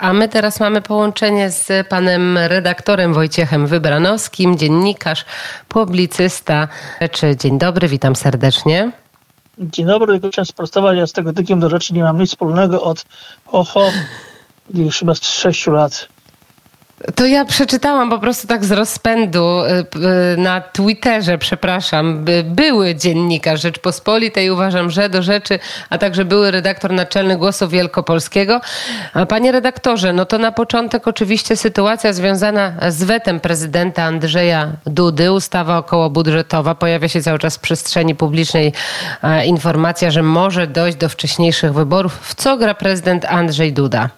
A my teraz mamy połączenie z panem redaktorem Wojciechem Wybranowskim, dziennikarz, publicysta. Czy dzień dobry, witam serdecznie. Dzień dobry, tylko chciałem sprostować, ja z tego tykiem do rzeczy nie mam nic wspólnego od oho, już chyba z 6 lat. To ja przeczytałam po prostu tak z rozpędu y, y, na Twitterze, przepraszam, były dziennikarz Rzeczpospolitej, uważam, że do rzeczy, a także były redaktor naczelny Głosu Wielkopolskiego. A panie redaktorze, no to na początek oczywiście sytuacja związana z wetem prezydenta Andrzeja Dudy, ustawa okołobudżetowa. Pojawia się cały czas w przestrzeni publicznej informacja, że może dojść do wcześniejszych wyborów. W co gra prezydent Andrzej Duda?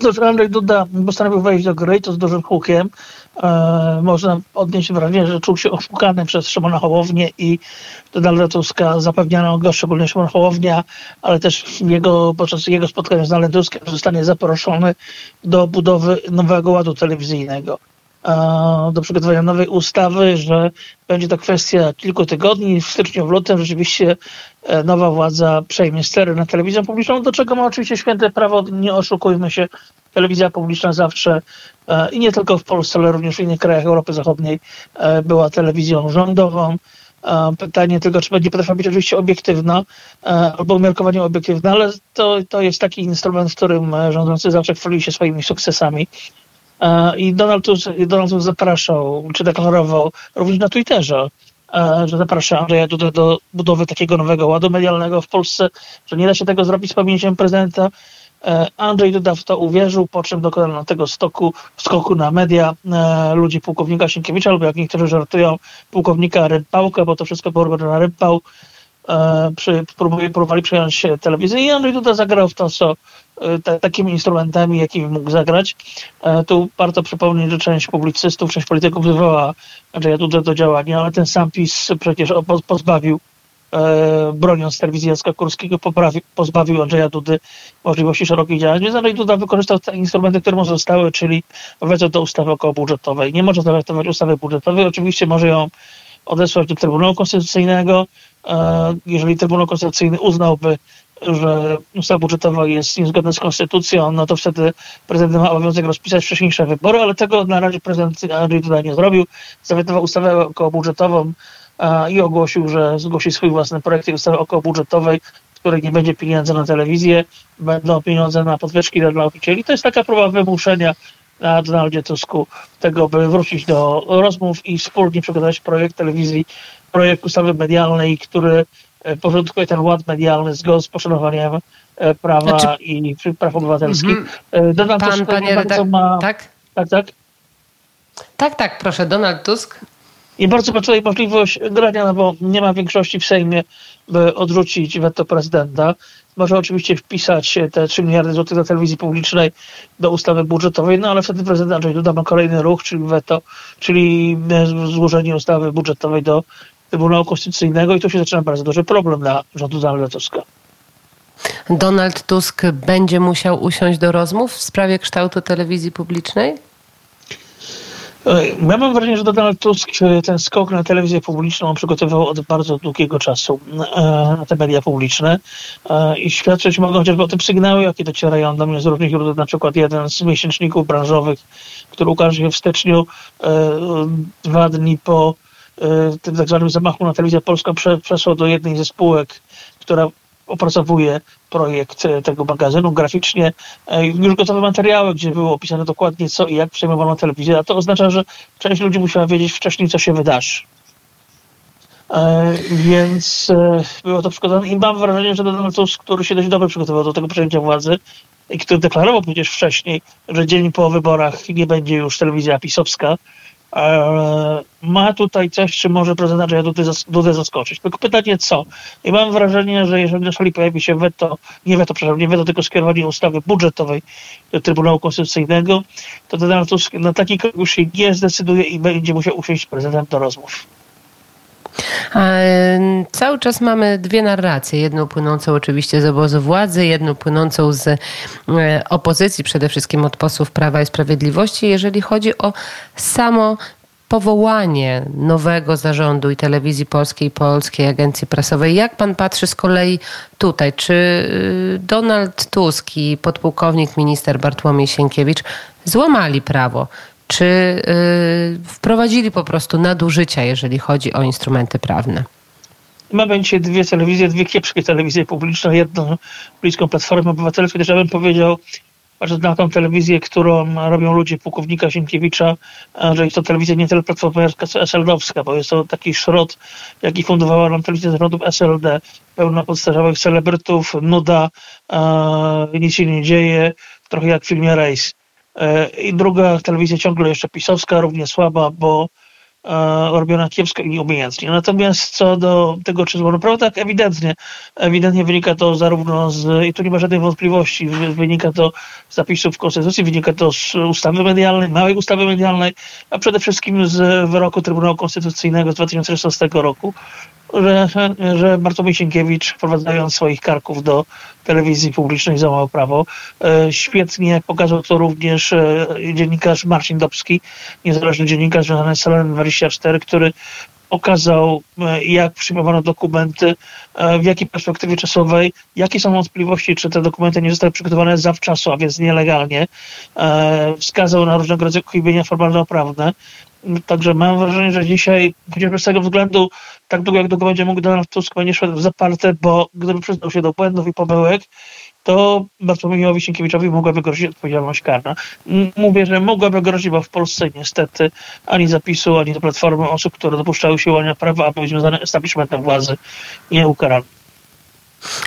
Że Andrzej Duda postanowił wejść do gry, to z dużym hukiem. E, można odnieść wrażenie, że czuł się oszukany przez Szymona Hołownię i Donalda Tuska. Zapewniano go, szczególnie Szymon Hołownia, ale też jego, podczas jego spotkania z Donaldem Tuskiem zostanie zaproszony do budowy nowego ładu telewizyjnego do przygotowania nowej ustawy, że będzie to kwestia kilku tygodni. W styczniu, w lutym rzeczywiście e, nowa władza przejmie stery na telewizję publiczną, do czego ma oczywiście święte prawo, nie oszukujmy się, telewizja publiczna zawsze e, i nie tylko w Polsce, ale również w innych krajach Europy Zachodniej e, była telewizją rządową. Pytanie tylko, czy będzie potrafiła być oczywiście obiektywna albo umiarkowanie obiektywna, ale to, to jest taki instrument, którym rządzący zawsze chwalili się swoimi sukcesami. E, I Donald Tusk, Donald Tusk zapraszał, czy deklarował również na Twitterze, e, że zaprasza Andrzeja Dudę do budowy takiego nowego ładu medialnego w Polsce, że nie da się tego zrobić z pamięcią prezydenta. E, Andrzej Duda w to uwierzył, po czym dokonano tego stoku, skoku na media ludzi pułkownika Sienkiewicza, albo jak niektórzy żartują, pułkownika Rympałka, bo to wszystko było robione na Rympał. Przy, próbowali przejąć telewizję i Andrzej Duda zagrał w to, co te, takimi instrumentami, jakimi mógł zagrać. E, tu warto przypomnieć, że część publicystów, część polityków wywołała Andrzeja Dudę do działania, ale ten sam PiS przecież pozbawił e, broniąc telewizji Jacka Kurskiego poprawi, pozbawił Andrzeja Dudy możliwości szerokich działań. Więc Andrzej Duda wykorzystał te instrumenty, które mu zostały, czyli wezwał do ustawy okołobudżetowej. Nie może zawetować ustawy budżetowej, oczywiście może ją odesłać do Trybunału Konstytucyjnego. E, jeżeli Trybunał Konstytucyjny uznałby że ustawa budżetowa jest niezgodna z konstytucją, no to wtedy prezydent ma obowiązek rozpisać wcześniejsze wybory, ale tego na razie prezydent Andrzej Duda nie zrobił. Zawetował ustawę okołobudżetową a, i ogłosił, że zgłosi swój własny projekt ustawy okołobudżetowej, w której nie będzie pieniędzy na telewizję, będą pieniądze na podwyżki dla nauczycieli. To jest taka próba wymuszenia na Donaldzie Tusku tego, by wrócić do rozmów i wspólnie przygotować projekt telewizji, projekt ustawy medialnej, który E, porządkuje ten ład medialny zgodnie z poszanowaniem e, prawa znaczy... i praw obywatelskich. Mm -hmm. Donald Pan, Tusk panie redak- ma... Tak? Tak, tak? Tak, tak, proszę, Donald Tusk. I bardzo tutaj możliwość grania, no bo nie ma większości w Sejmie, by odrzucić weto prezydenta. Może oczywiście wpisać te 3 miliardy złotych do telewizji publicznej do ustawy budżetowej, no ale wtedy prezydent Andrzej Duda ma kolejny ruch, czyli weto, czyli złożenie ustawy budżetowej do Trybunału Konstytucyjnego i tu się zaczyna bardzo duży problem dla rządu Donalda Tuska. Donald Tusk będzie musiał usiąść do rozmów w sprawie kształtu telewizji publicznej? Ja mam wrażenie, że Donald Tusk ten skok na telewizję publiczną przygotowywał od bardzo długiego czasu e, na te media publiczne e, i świadczyć mogą chociażby o tym sygnały, jakie docierają do mnie z różnych źródeł. Na przykład jeden z miesięczników branżowych, który ukaże się w styczniu, e, dwa dni po tym tak zwanym zamachu na telewizję polską przeszło do jednej ze spółek, która opracowuje projekt y, tego magazynu graficznie. Y, już gotowe materiały, gdzie było opisane dokładnie co i jak przejmowano telewizję, a to oznacza, że część ludzi musiała wiedzieć wcześniej, co się wydarzy. Więc było to przygotowane i mam wrażenie, że Donald Tusk, który się dość dobrze przygotował do tego przejęcia władzy i który deklarował przecież wcześniej, że dzień po wyborach nie będzie już telewizja pisowska, E, ma tutaj coś, czy może prezydent Andrzeja Dudę zaskoczyć. Tylko pytanie co? I mam wrażenie, że jeżeli pojawi się weto, nie weto, przepraszam, nie weto, tylko skierowanie ustawy budżetowej do Trybunału Konstytucyjnego, to Donald Tusk na taki już się nie zdecyduje i będzie musiał usiąść prezydent do rozmów. Cały czas mamy dwie narracje. Jedną płynącą oczywiście z obozu władzy, jedną płynącą z e, opozycji, przede wszystkim od posłów Prawa i Sprawiedliwości, jeżeli chodzi o samo powołanie nowego zarządu i telewizji polskiej, Polskiej Agencji Prasowej. Jak pan patrzy z kolei tutaj? Czy y, Donald Tusk i podpułkownik minister Bartłomiej Sienkiewicz złamali prawo? Czy y, wprowadzili po prostu nadużycia, jeżeli chodzi o instrumenty prawne? Mamy dzisiaj dwie telewizje, dwie kiepskie telewizje publiczne, jedną bliską Platformę Obywatelską. Też ja bym powiedział, patrząc na tą telewizję, którą robią ludzie pułkownika Sienkiewicza, że jest to telewizja nie tyle platformerska, co SLD-owska, bo jest to taki szrot, jaki fundowała nam telewizja z rodów SLD, pełna podstarzałowych celebrytów, nuda, nic się nie dzieje, trochę jak w filmie Race. E, I druga telewizja ciągle jeszcze pisowska, równie słaba, bo robiona kiepsko i nieumiejętnie. Natomiast co do tego, czy złamano prawo, tak ewidentnie. Ewidentnie wynika to zarówno z, i tu nie ma żadnej wątpliwości, wynika to z zapisów Konstytucji, wynika to z ustawy medialnej, małej ustawy medialnej, a przede wszystkim z wyroku Trybunału Konstytucyjnego z 2016 roku, że, że Bartłomiej wprowadzając swoich karków do telewizji publicznej, złamał prawo. E, świetnie pokazał to również e, dziennikarz Marcin Dobski, niezależny dziennikarz związany z Salonem 24, który pokazał, e, jak przyjmowano dokumenty, w jakiej perspektywie czasowej, jakie są wątpliwości, czy te dokumenty nie zostały przygotowane zawczasu, a więc nielegalnie. Wskazał na różnego rodzaju chybienia formalno-prawne. Także mam wrażenie, że dzisiaj, chociażby z tego względu, tak długo jak długo będzie mógł Donald Tusk, będzie szedł w zaparte, bo gdyby przyznał się do błędów i pomyłek, to Bartłomiejowi Sienkiewiczowi mogłaby grozić odpowiedzialność karna. Mówię, że mogłaby grozić, bo w Polsce niestety ani zapisu, ani do Platformy osób, które dopuszczały się łamania prawa, a były związane establishmentem władzy, nie ukarano.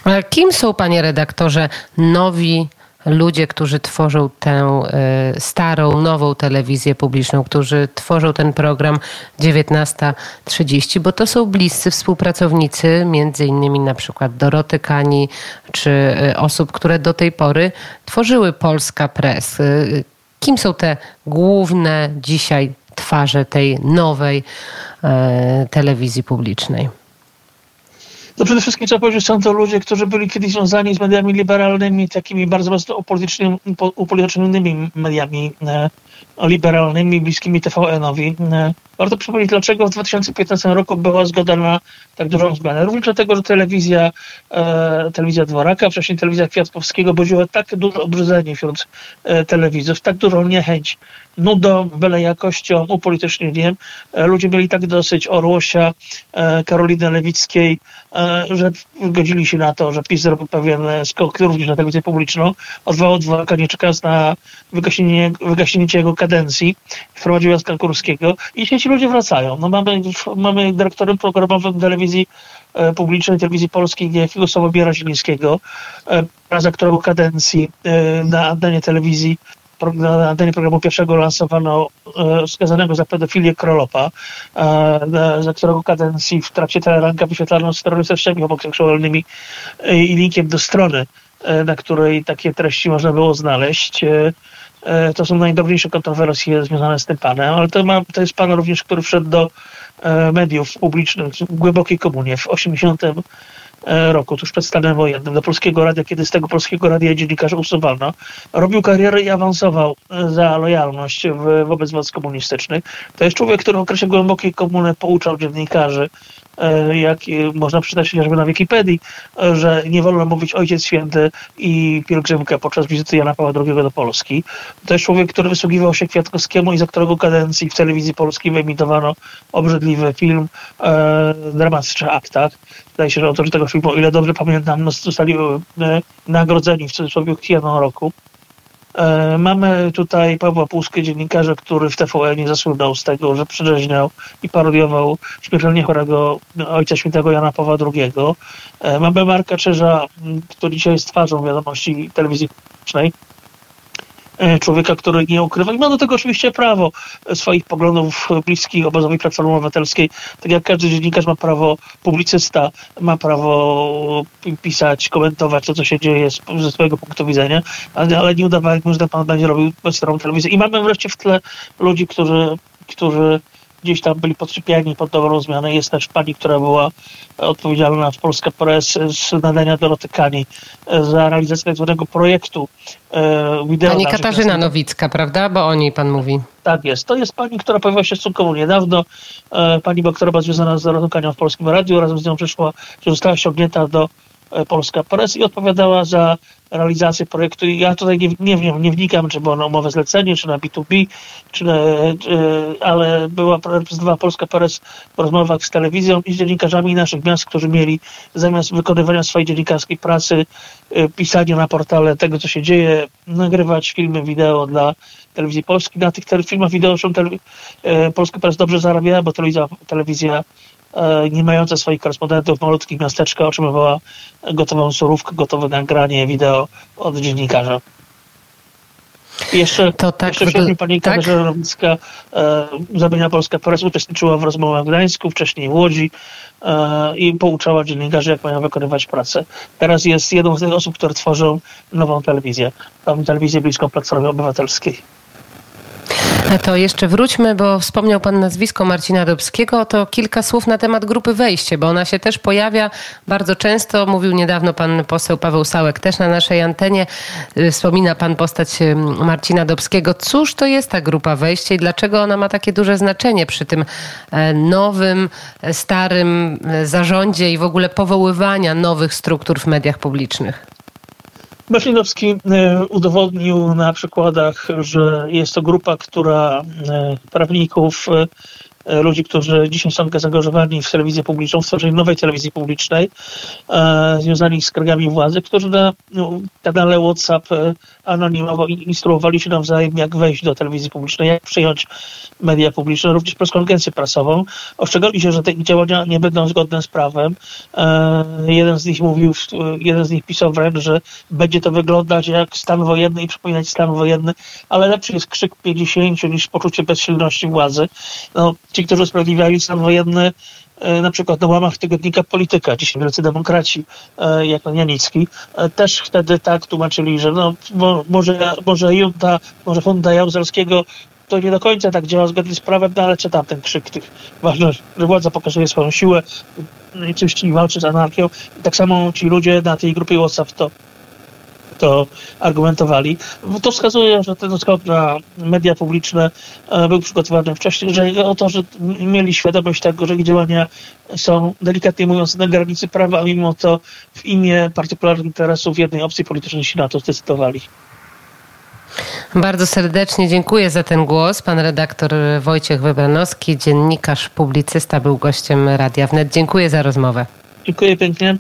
Ale kim są, panie redaktorze, nowi ludzie, którzy tworzą tę e, starą, nową telewizję publiczną, którzy tworzą ten program 19.30, bo to są bliscy współpracownicy, między innymi na przykład Doroty Kani, czy e, osób, które do tej pory tworzyły Polska Press. E, kim są te główne dzisiaj twarze tej nowej telewizji publicznej? No przede wszystkim trzeba powiedzieć, są to ludzie, którzy byli kiedyś związani z mediami liberalnymi, takimi bardzo mocno upolitycznymi mediami e, liberalnymi, bliskimi TVN-owi. E, warto przypomnieć, dlaczego w 2015 roku była zgoda na tak dużą zmianę. Również dlatego, że telewizja, e, telewizja Dworaka, wcześniej telewizja Kwiatkowskiego budziła tak duże obrzydzenie wśród e, telewizów, tak dużą niechęć, nudą, byle jakością, upolitycznieniem. E, ludzie mieli tak dosyć Orłosia, e, Karoliny Lewickiej, e, że godzili się na to, że PiS zrobił pewien skok również na telewizję publiczną, odwołał Dworaka, nie czekając na wygaśnięcie, wygaśnięcie jego kadencji, wprowadził Jacka Kurskiego i dzisiaj ci ludzie wracają. No mamy, mamy dyrektorem programowym telewizji e, publicznej, telewizji polskiej niejakiego Sławomiera Zielińskiego, e, za którego kadencji e, na antenie telewizji na antenie programu pierwszego lansowano e, skazanego za pedofilię Krolopa, e, za którego kadencji w trakcie teleranka wyświetlano z terrorystycznymi homoseksualnymi e, i linkiem do strony, e, na której takie treści można było znaleźć. E, E, to są najdrobniejsze kontrowersje związane z tym panem, ale to, ma, to jest pan również, który wszedł do e, mediów publicznych w głębokiej komunie w 80 e, roku, tuż przed stanem wojennym, do Polskiego Radia, kiedy z tego Polskiego Radia dziennikarza usuwano. Robił karierę i awansował za lojalność wobec władz komunistycznych. To jest człowiek, który w okresie głębokiej komuny pouczał dziennikarzy, E, jak można przeczytać chociażby na Wikipedii, e, że nie wolno mówić Ojciec Święty i pielgrzymka podczas wizyty Jana Pawła II do Polski. To jest człowiek, który wysługiwał się Kwiatkowskiemu i za którego kadencji w telewizji polskiej wyemitowano obrzydliwy film e, Dramat w trzech aktach. Zdaje się, że autorzy tego filmu, o ile dobrze pamiętam, no, zostali nagrodzeni w cudzysłowie jedną roku. E, mamy tutaj Pawła Płuskę, dziennikarza, który w TVN zasłynął z tego, że przedrzeźniał i parodiował śmiertelnie chorego ojca świętego Jana Pawła II. E, mamy Marka Czerza, który dzisiaj jest twarzą wiadomości telewizji publicznej człowieka, który nie ukrywa i ma do tego oczywiście prawo swoich poglądów bliskich obozowi Platformy Obywatelskiej. Tak jak każdy dziennikarz ma prawo, publicysta ma prawo pisać, komentować to, co się dzieje z, ze swojego punktu widzenia, ale, ale nie udawajmy, że pan będzie robił starą telewizję. I mamy wreszcie w tle ludzi, którzy, którzy gdzieś tam byli podczepiani pod dobrą zmianę. Jest też pani, która była odpowiedzialna w Polska Press z nadania Doroty Kani e, za realizację tak zwanego projektu e, wideo. Pani Katarzyna Nowicka, prawda? Bo o niej pan mówi. Tak jest. To jest pani, która pojawiła się stosunkowo niedawno. E, pani, która była związana z Dorodą w Polskim Radiu. Razem z nią przyszła, że została ściągnięta do E, Polska Press i odpowiadała za realizację projektu. Ja tutaj nie, nie, nie wnikam, czy było na umowę zlecenie, czy na B2B, czy, czy, ale była reprezentowała Polska Press w rozmowach z telewizją i z dziennikarzami naszych miast, którzy mieli zamiast wykonywania swojej dziennikarskiej pracy, e, pisania na portale tego, co się dzieje, nagrywać filmy, wideo dla telewizji polskiej. Na tych filmach wideo e, Polska Press dobrze zarabiała, bo telewizja, telewizja E, nie mająca swoich korespondentów w malutkich miasteczkach otrzymywała gotową surówkę, gotowe nagranie wideo od dziennikarza. Jeszcze, to tak, jeszcze wśród pani tak? Katarzyna Rowicka, e, Polska Press uczestniczyła w rozmowach w Gdańsku, wcześniej w Łodzi e, i pouczała dziennikarzy, jak mają wykonywać pracę. Teraz jest jedną z tych osób, które tworzą nową telewizję, nową telewizję bliską Platformie Obywatelskiej. To jeszcze wróćmy, bo wspomniał Pan nazwisko Marcina Dobskiego. To kilka słów na temat grupy Wejście, bo ona się też pojawia bardzo często. Mówił niedawno Pan poseł Paweł Sałek też na naszej antenie. Y, wspomina Pan postać y, Marcina Dobskiego. Cóż to jest ta grupa Wejście i dlaczego ona ma takie duże znaczenie przy tym e, nowym, e, starym e, zarządzie i w ogóle powoływania nowych struktur w mediach publicznych? Maślinowski e, udowodnił na przykładach, że jest to grupa, która e, prawników E, ludzi, którzy dzisiaj są zaangażowani w telewizję publiczną, w tworzeniu nowej telewizji publicznej, e, związani z skargami władzy, którzy na no, kanale WhatsApp e, anonimowo instruowali się nawzajem, jak wejść do telewizji publicznej, jak przyjąć media publiczne, również przez konwencję prasową. Ostrzegali się, że te działania nie będą zgodne z prawem. E, jeden z nich mówił, jeden z nich pisał wręcz, że będzie to wyglądać jak stan wojenny i przypominać stan wojenny, ale lepszy jest krzyk 50 niż poczucie bezsilności władzy. No, ci, którzy usprawiedliwiali stan wojenny, e, na przykład na łamach tygodnika Polityka, dzisiaj wielcy demokraci, e, jak pan Janicki, e, też wtedy tak tłumaczyli, że no, może, może junta, może funda Jaruzelskiego to nie do końca tak działa zgodnie z prawem, no ale czy tam ten krzyk tych ważne, że władza pokazuje swoją siłę no i czymś walczy z anarchią. I tak samo ci ludzie na tej grupie WhatsApp to to argumentowali. To wskazuje, że ten skok na media publiczne e, był przygotowany wcześniej, że o to, że mieli świadomość tego, że ich działania są delikatnie mówiąc na granicy prawa, a mimo to w imię partykularnych interesów jednej opcji politycznej się na to zdecydowali. Bardzo serdecznie dziękuję za ten głos. Pan redaktor Wojciech Wybranowski, dziennikarz, publicysta, był gościem Radia Wnet. Dziękuję za rozmowę. Dziękuję pięknie.